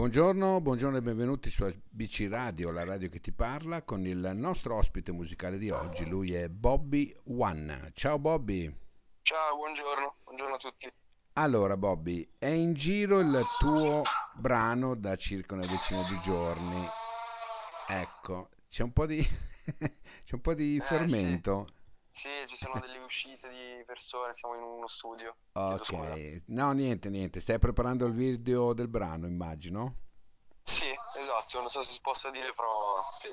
Buongiorno, buongiorno e benvenuti su ABC Radio, la radio che ti parla, con il nostro ospite musicale di oggi. Lui è Bobby One. Ciao Bobby. Ciao, buongiorno, buongiorno a tutti. Allora Bobby, è in giro il tuo brano da circa una decina di giorni. Ecco, c'è un po' di, c'è un po' di Eh, fermento. Sì, ci sono delle uscite di persone, siamo in uno studio. Ok, no niente, niente, stai preparando il video del brano, immagino? Sì, esatto, non so se si possa dire, però sì,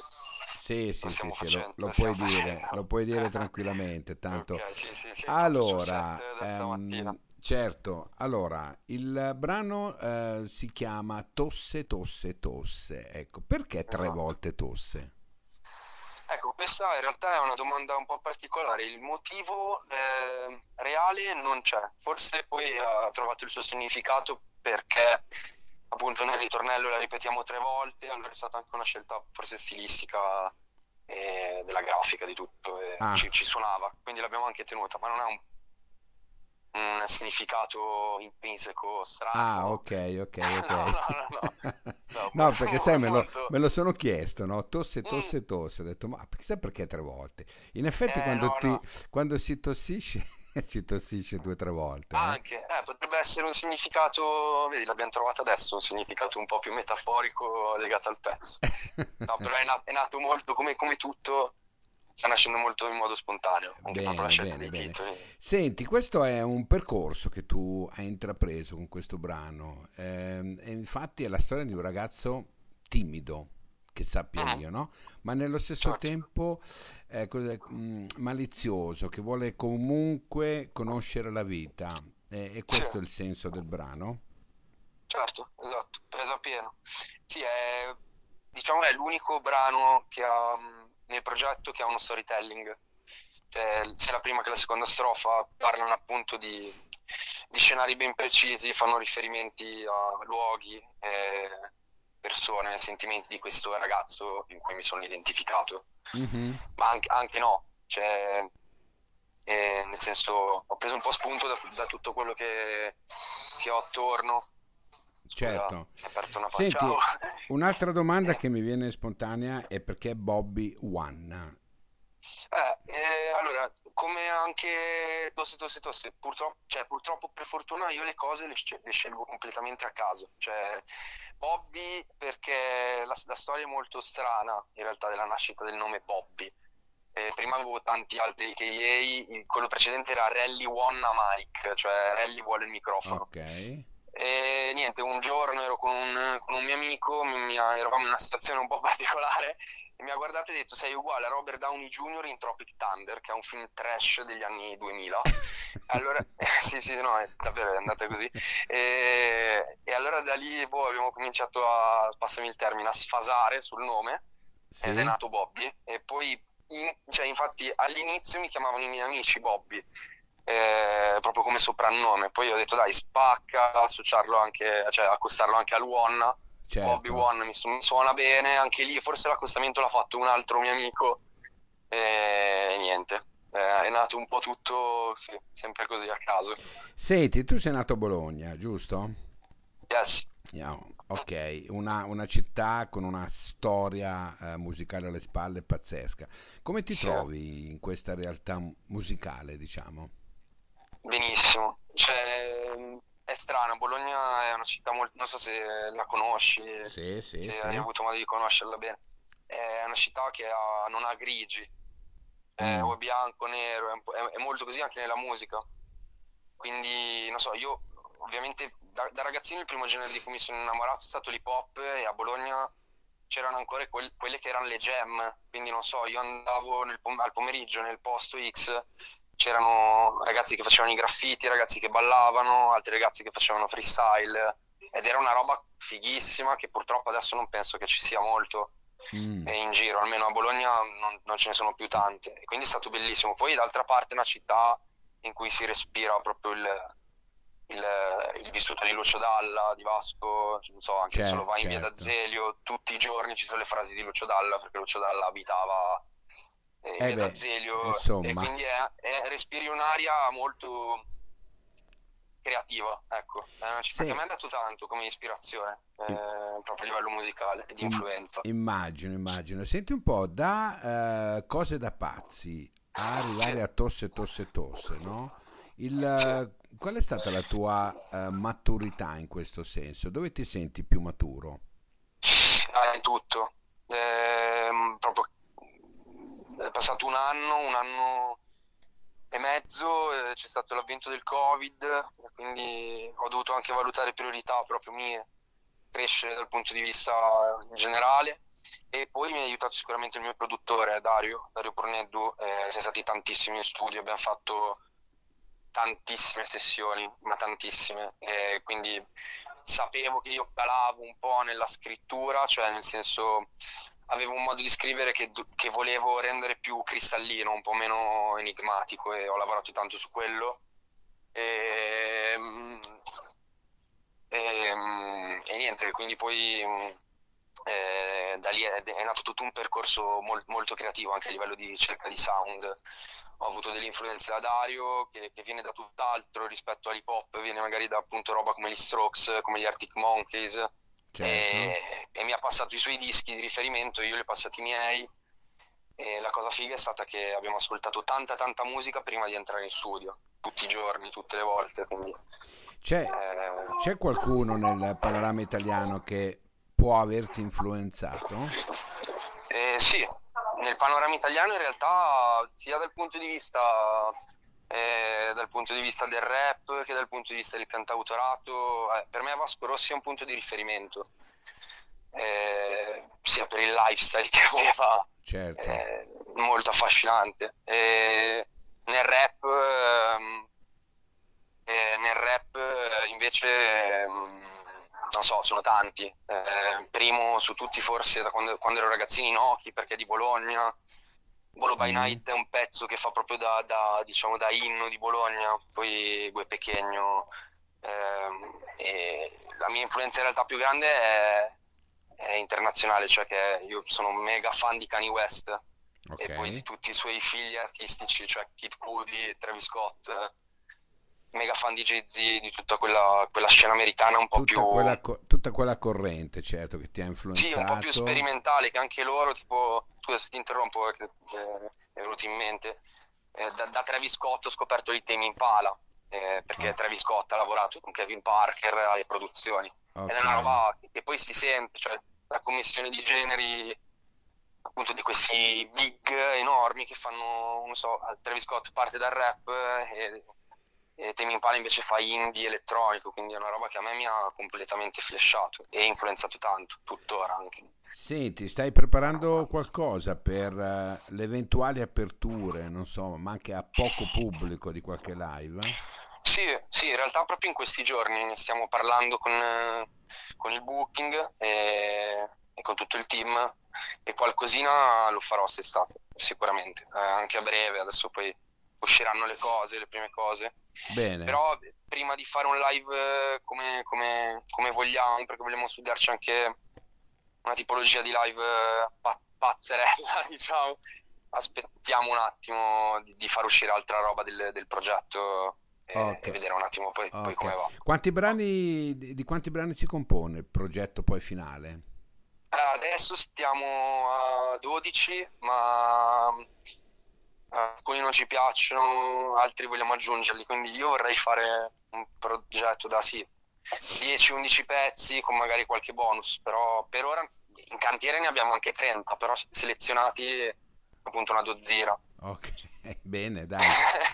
Sì, lo sì, sì, sì, lo, lo puoi dire, lo puoi dire tranquillamente, tanto. Ok, sì, sì, sì, Allora, ehm, certo, allora, il brano eh, si chiama Tosse, tosse, tosse. Ecco, perché tre Esatto. volte tosse? Ecco, questa in realtà è una domanda un po' particolare. Il motivo eh, reale non c'è. Forse poi ha trovato il suo significato perché appunto nel ritornello la ripetiamo tre volte, allora è stata anche una scelta forse stilistica e della grafica di tutto, e Ah, ci, ci suonava, quindi l'abbiamo anche tenuta, ma non ha un, un significato intrinseco ah, strano. ok, ok, No, ok. no, no, no, no, No, perché sai, me lo, me lo sono chiesto, no? Tosse, Mm, tosse, tosse. Ho detto, ma chissà perché tre volte? In effetti, eh, quando no, ti, no. quando si tossisce, si tossisce due o tre volte, no? Anche, eh, potrebbe essere un significato, vedi, l'abbiamo trovato adesso, un significato un po' più metaforico legato al pezzo. No, però è, na- è nato molto, come, come tutto, sta nascendo molto in modo spontaneo, anche proprio la Bene, scelta bene, dei bene. titoli. Senti, questo è un percorso che tu hai intrapreso con questo brano. ehm, e infatti è la storia di un ragazzo timido, che sappia Mhm, io, no? Ma nello stesso certo. tempo eh, mm, malizioso, che vuole comunque conoscere la vita. E, e Sì, questo è il senso del brano? certo, esatto, preso a pieno. Sì, è, diciamo è l'unico brano che ha mh, nel progetto che ha uno storytelling. Cioè, sia la prima che la seconda strofa parlano appunto di, di scenari ben precisi, fanno riferimenti a luoghi, eh, persone, sentimenti di questo ragazzo in cui mi sono identificato, Mhm, ma anche, anche no, cioè, eh, nel senso ho preso un po' spunto da, da tutto quello che, che ho attorno. Certo. Senti, un'altra domanda che mi viene spontanea è perché Bobby One? Eh, eh, allora, come anche Tosse Tosse Tosse, purtroppo, cioè, purtroppo per fortuna io le cose le, le scelgo completamente a caso. Cioè, Bobby perché la, la storia è molto strana in realtà della nascita del nome Bobby. Eh, prima avevo tanti altri il- quello precedente era Rally Wanna Mike, cioè Rally vuole il microfono. Ok, E niente, un giorno ero con un, con un mio amico, mi- eravamo in una situazione un po' particolare e mi ha guardato e ha detto sei uguale a Robert Downey Jr. in Tropic Thunder, che è un film trash degli anni 2000. Allora, sì, sì, no, è davvero è andata così. E, e allora da lì boh, abbiamo cominciato a, passami il termine, a sfasare sul nome ed è sì? nato Bobby. E poi, in- cioè, infatti, all'inizio mi chiamavano i miei amici Bobby, eh, proprio come soprannome. Poi ho detto, dai, spacca, associarlo anche, cioè accostarlo anche al One. Bobby Certo. One mi, su- mi suona bene, anche lì forse l'accostamento l'ha fatto un altro mio amico e niente. Eh, è nato un po' tutto, sì, sempre così a caso. Senti, tu sei nato a Bologna, giusto? Yes. Yeah, Ok, una, una città con una storia eh, musicale alle spalle pazzesca. Come ti Sì. trovi in questa realtà musicale, diciamo? Benissimo, cioè, è strano, Bologna è una città molto, non so se la conosci, Sì, sì, se hai sì. avuto modo di conoscerla bene, è una città che ha- non ha grigi, è o Mm, è bianco, nero, è, è- è molto così anche nella musica, quindi non so, io ovviamente da, da ragazzino il primo genere di cui mi sono innamorato è stato l'hip hop e a Bologna c'erano ancora quel- quelle che erano le jam, quindi non so, io andavo pom- al pomeriggio nel posto X c'erano ragazzi che facevano i graffiti, ragazzi che ballavano, altri ragazzi che facevano freestyle ed era una roba fighissima che purtroppo adesso non penso che ci sia molto mm, eh, in giro, almeno a Bologna non, non ce ne sono più tante, quindi è stato bellissimo. Poi d'altra parte è una città in cui si respira proprio il, il- il vissuto di Lucio Dalla, di Vasco, non so, anche se lo cer- vai in via certo. d'Azeglio, tutti i giorni ci sono le frasi di Lucio Dalla, perché Lucio Dalla abitava eh, Eh beh, d'Azeglio e quindi è, è- respiri un'aria molto creativa, ecco, è una città Sì. che mi ha dato tanto come ispirazione, eh, proprio a livello musicale di influenza. Immagino, immagino. Senti un po', da eh, cose da pazzi a arrivare Sì. a tosse, tosse, tosse, no? Il, eh, qual è stata la tua eh, maturità in questo senso? Dove ti senti più maturo? Ah, in tutto. Ehm, proprio passato un anno, un anno e mezzo, eh, c'è stato l'avvento del Covid, quindi ho dovuto anche valutare priorità proprio mie, crescere dal punto di vista in generale. E poi mi ha aiutato sicuramente il mio produttore, Dario, Dario Porneddu, eh, siamo stati tantissimi in studio, abbiamo fatto tantissime sessioni, ma tantissime, e quindi sapevo che io calavo un po' nella scrittura, cioè nel senso avevo un modo di scrivere che, che volevo rendere più cristallino, un po' meno enigmatico e ho lavorato tanto su quello. E, e, e niente, quindi poi eh, da lì è, è nato tutto un percorso mol- molto creativo anche a livello di ricerca di sound. Ho avuto delle influenze da Dario che, che viene da tutt'altro rispetto all'hip hop, viene magari da appunto roba come gli Strokes, come gli Arctic Monkeys Certo. e, e mi ha passato i suoi dischi di riferimento, io li ho passati i miei e la cosa figa è stata che abbiamo ascoltato tanta tanta musica prima di entrare in studio, tutti i giorni, tutte le volte, quindi C'è, eh, c'è qualcuno nel panorama italiano che può averti influenzato? Eh, sì, nel panorama italiano in realtà sia dal punto di vista, eh, dal punto di vista del rap che dal punto di vista del cantautorato, eh, per me Vasco Rossi è un punto di riferimento, eh, sia per il lifestyle che aveva, Certo. eh, molto affascinante. E nel rap, ehm, eh, nel rap eh, invece, ehm, non so, sono tanti. Eh, primo su tutti forse da quando, quando ero ragazzino Inoki, perché è di Bologna. Bolo by Mm. Night è un pezzo che fa proprio da, da, diciamo, da inno di Bologna, poi Gue Pequeno. ehm, e la mia influenza in realtà più grande è internazionale, cioè che io sono un mega fan di Kanye West e poi di tutti i suoi figli artistici, cioè Kid Cudi, Travis Scott, eh, mega fan di Jay-Z, di tutta quella, quella scena americana un po' Tutta più, quella, tutta quella corrente, certo, che ti ha sì, un po' influenzato. più sperimentale, che anche loro, tipo, scusa se ti interrompo, eh, eh, è venuto in mente, eh, da, da Travis Scott ho scoperto il Tame Impala, eh, perché Ah. Travis Scott ha lavorato con Kevin Parker alle produzioni, ed è una roba che, poi si sente, cioè la commissione di generi appunto di questi big enormi che fanno, non so, Travis Scott parte dal rap eh, e, e Tame Impala invece fa indie elettronico, quindi è una roba che a me mi ha completamente flashato e influenzato tanto, tuttora anche. Senti, stai preparando qualcosa per eh, le eventuali aperture, non so, ma anche a poco pubblico di qualche live? Sì, sì, in realtà proprio in questi giorni ne stiamo parlando con, eh, con il booking e, e con tutto il team e qualcosina lo farò quest'estate, sicuramente, Eh, anche a breve, adesso poi usciranno le cose, le prime cose. Bene, Però prima di fare un live eh, come, come- come vogliamo, perché vogliamo studiarci anche una tipologia di live eh, pa- pazzerella, diciamo, aspettiamo un attimo di, di far uscire altra roba del, del progetto e, Ok. e vedere un attimo poi, poi ok. come va. Quanti brani, di quanti brani si compone il progetto poi finale? Eh, Adesso stiamo a 12, ma eh, alcuni non ci piacciono, altri vogliamo aggiungerli, quindi io vorrei fare un progetto da sì, 10-11 pezzi con magari qualche bonus, però per ora in cantiere ne abbiamo anche 30, però selezionati appunto una dozzina. Ok, bene, dai.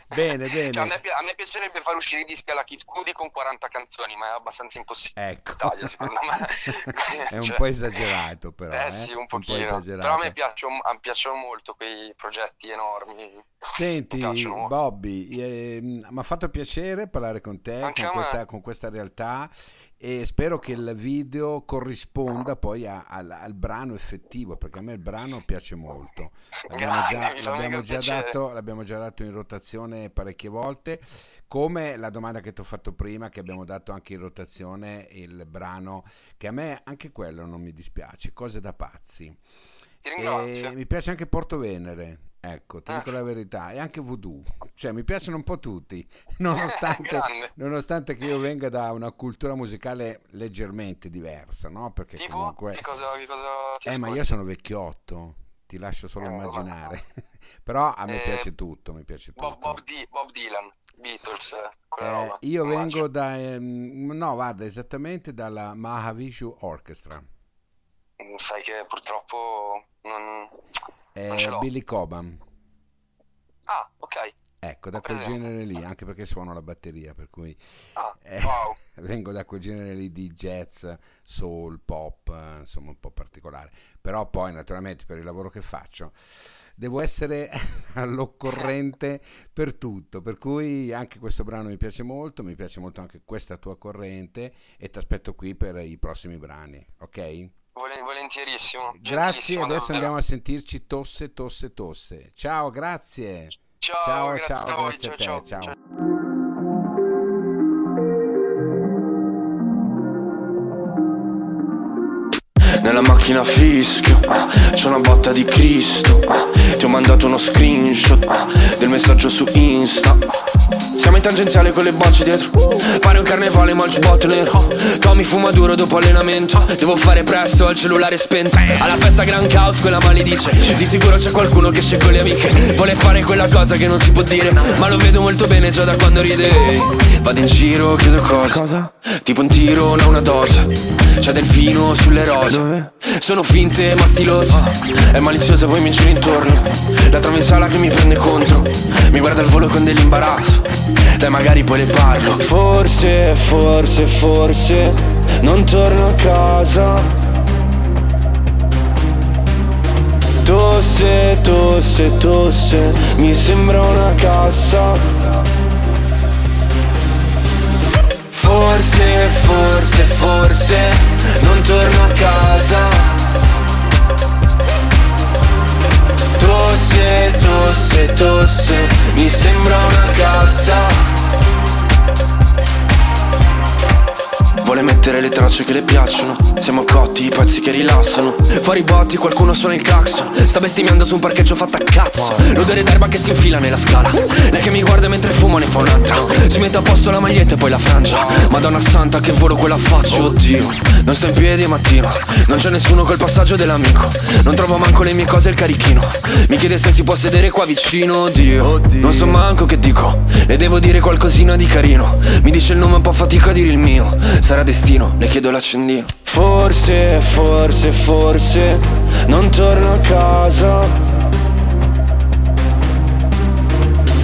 Bene, Cioè, a me, bene. a me piacerebbe fare uscire i dischi alla Kid Cudi con 40 canzoni, ma è abbastanza impossibile. Ecco. Italia, secondo me. È un Cioè, po' esagerato però, eh eh? sì, un Un po' pochino. Però a me piacciono, a piacciono molto quei progetti enormi. Mi Senti. Bobby, mi ha fatto piacere parlare con te, con a questa, con questa realtà e spero che il video corrisponda poi a- al, al brano effettivo, perché a me il brano piace molto. L'abbiamo Grande, già, l'abbiamo già dato, l'abbiamo già dato in rotazione parecchie volte, come la domanda che ti ho fatto prima, che abbiamo dato anche in rotazione il brano, che a me anche quello non mi dispiace, Cose da pazzi. E mi piace anche Porto Venere. Ecco, ti dico la verità, e anche Voodoo, cioè mi piacciono un po' tutti, nonostante, nonostante che io venga da una cultura musicale leggermente diversa, no? Perché Tipo, comunque... che cosa, che cosa Eh, ma io sono vecchiotto, ti lascio solo Eh, vabbè. immaginare, però a me Eh, piace tutto, mi piace Bob, tutto. Bob, Di- Bob Dylan, Beatles, eh, Eh, io immagino. vengo da, ehm, no, guarda, esattamente dalla Mahavishnu Orchestra, Mm, Sai che purtroppo non, è non. Billy Cobham. Ecco, da quel genere lì, anche perché suono la batteria, per cui Ah, eh, wow. vengo da quel genere lì di jazz, soul, pop, insomma un po' particolare. Però poi naturalmente per il lavoro che faccio devo essere all'occorrente per tutto, per cui anche questo brano mi piace molto, mi piace molto anche questa tua corrente e ti aspetto qui per i prossimi brani, ok? Vole- volentierissimo. Grazie, adesso andiamo a sentirci tosse, tosse, tosse. Ciao, grazie. Ciao, Ciao, grazie ciao, a voi, grazie a ciao, te, ciao, ciao. Nella macchina fischio, ah, c'è una botta di Cristo ah, Ti ho mandato uno screenshot ah, del messaggio su Insta Siamo in tangenziale con le bocce dietro. Pare un carnevale ma il giubbotto nero. Tommy fuma duro dopo allenamento. Devo fare presto, ho il cellulare spento. Alla festa Gran Caos quella maledice Di sicuro c'è qualcuno che esce con le amiche. Vuole fare quella cosa che non si può dire. Ma lo vedo molto bene già da quando ride. Vado in giro, chiedo cosa. Tipo un tiro, non una dose. C'è delfino sulle rose. Sono finte ma stilose È maliziosa poi mi giro intorno. La trovo in sala che mi prende contro. Mi guarda al volo con dell'imbarazzo Dai magari poi le parlo. Forse, forse, forse Non torno a casa. Tosse, tosse, tosse Mi sembra una cassa. Forse, forse, forse non torno a casa. Tosse, tosse, tosse, mi sembra una cassa. Mettere le tracce che le piacciono. Siamo cotti, i pezzi che rilassano. Fuori i botti, qualcuno suona il clacson. Sta bestemmiando su un parcheggio fatto a cazzo. L'odore d'erba che si infila nella scala. Lei che mi guarda mentre fumo ne fa un'altra Si mette a posto la maglietta e poi la frangia. Madonna santa che volo quella faccia Oddio, non sto in piedi mattino. Non c'è nessuno col passaggio dell'amico. Non trovo manco le mie cose e il carichino. Mi chiede se si può sedere qua vicino. Oddio, non so manco che dico. Le devo dire qualcosina di carino. Mi dice il nome un po' fatica a dire il mio. Sarà destino, le chiedo l'accendino Forse, forse, forse Non torno a casa.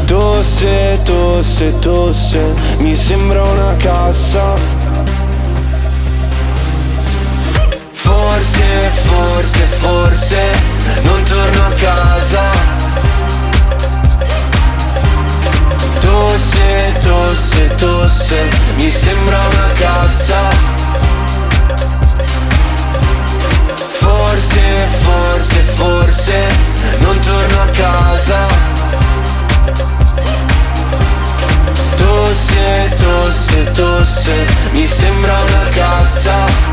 Tosse, tosse, tosse Mi sembra una cassa. Forse, forse, forse Non torno a casa. Tosse, tosse, tosse Mi sembra torno a casa. Tosse, tosse, tosse Mi sembra una cassa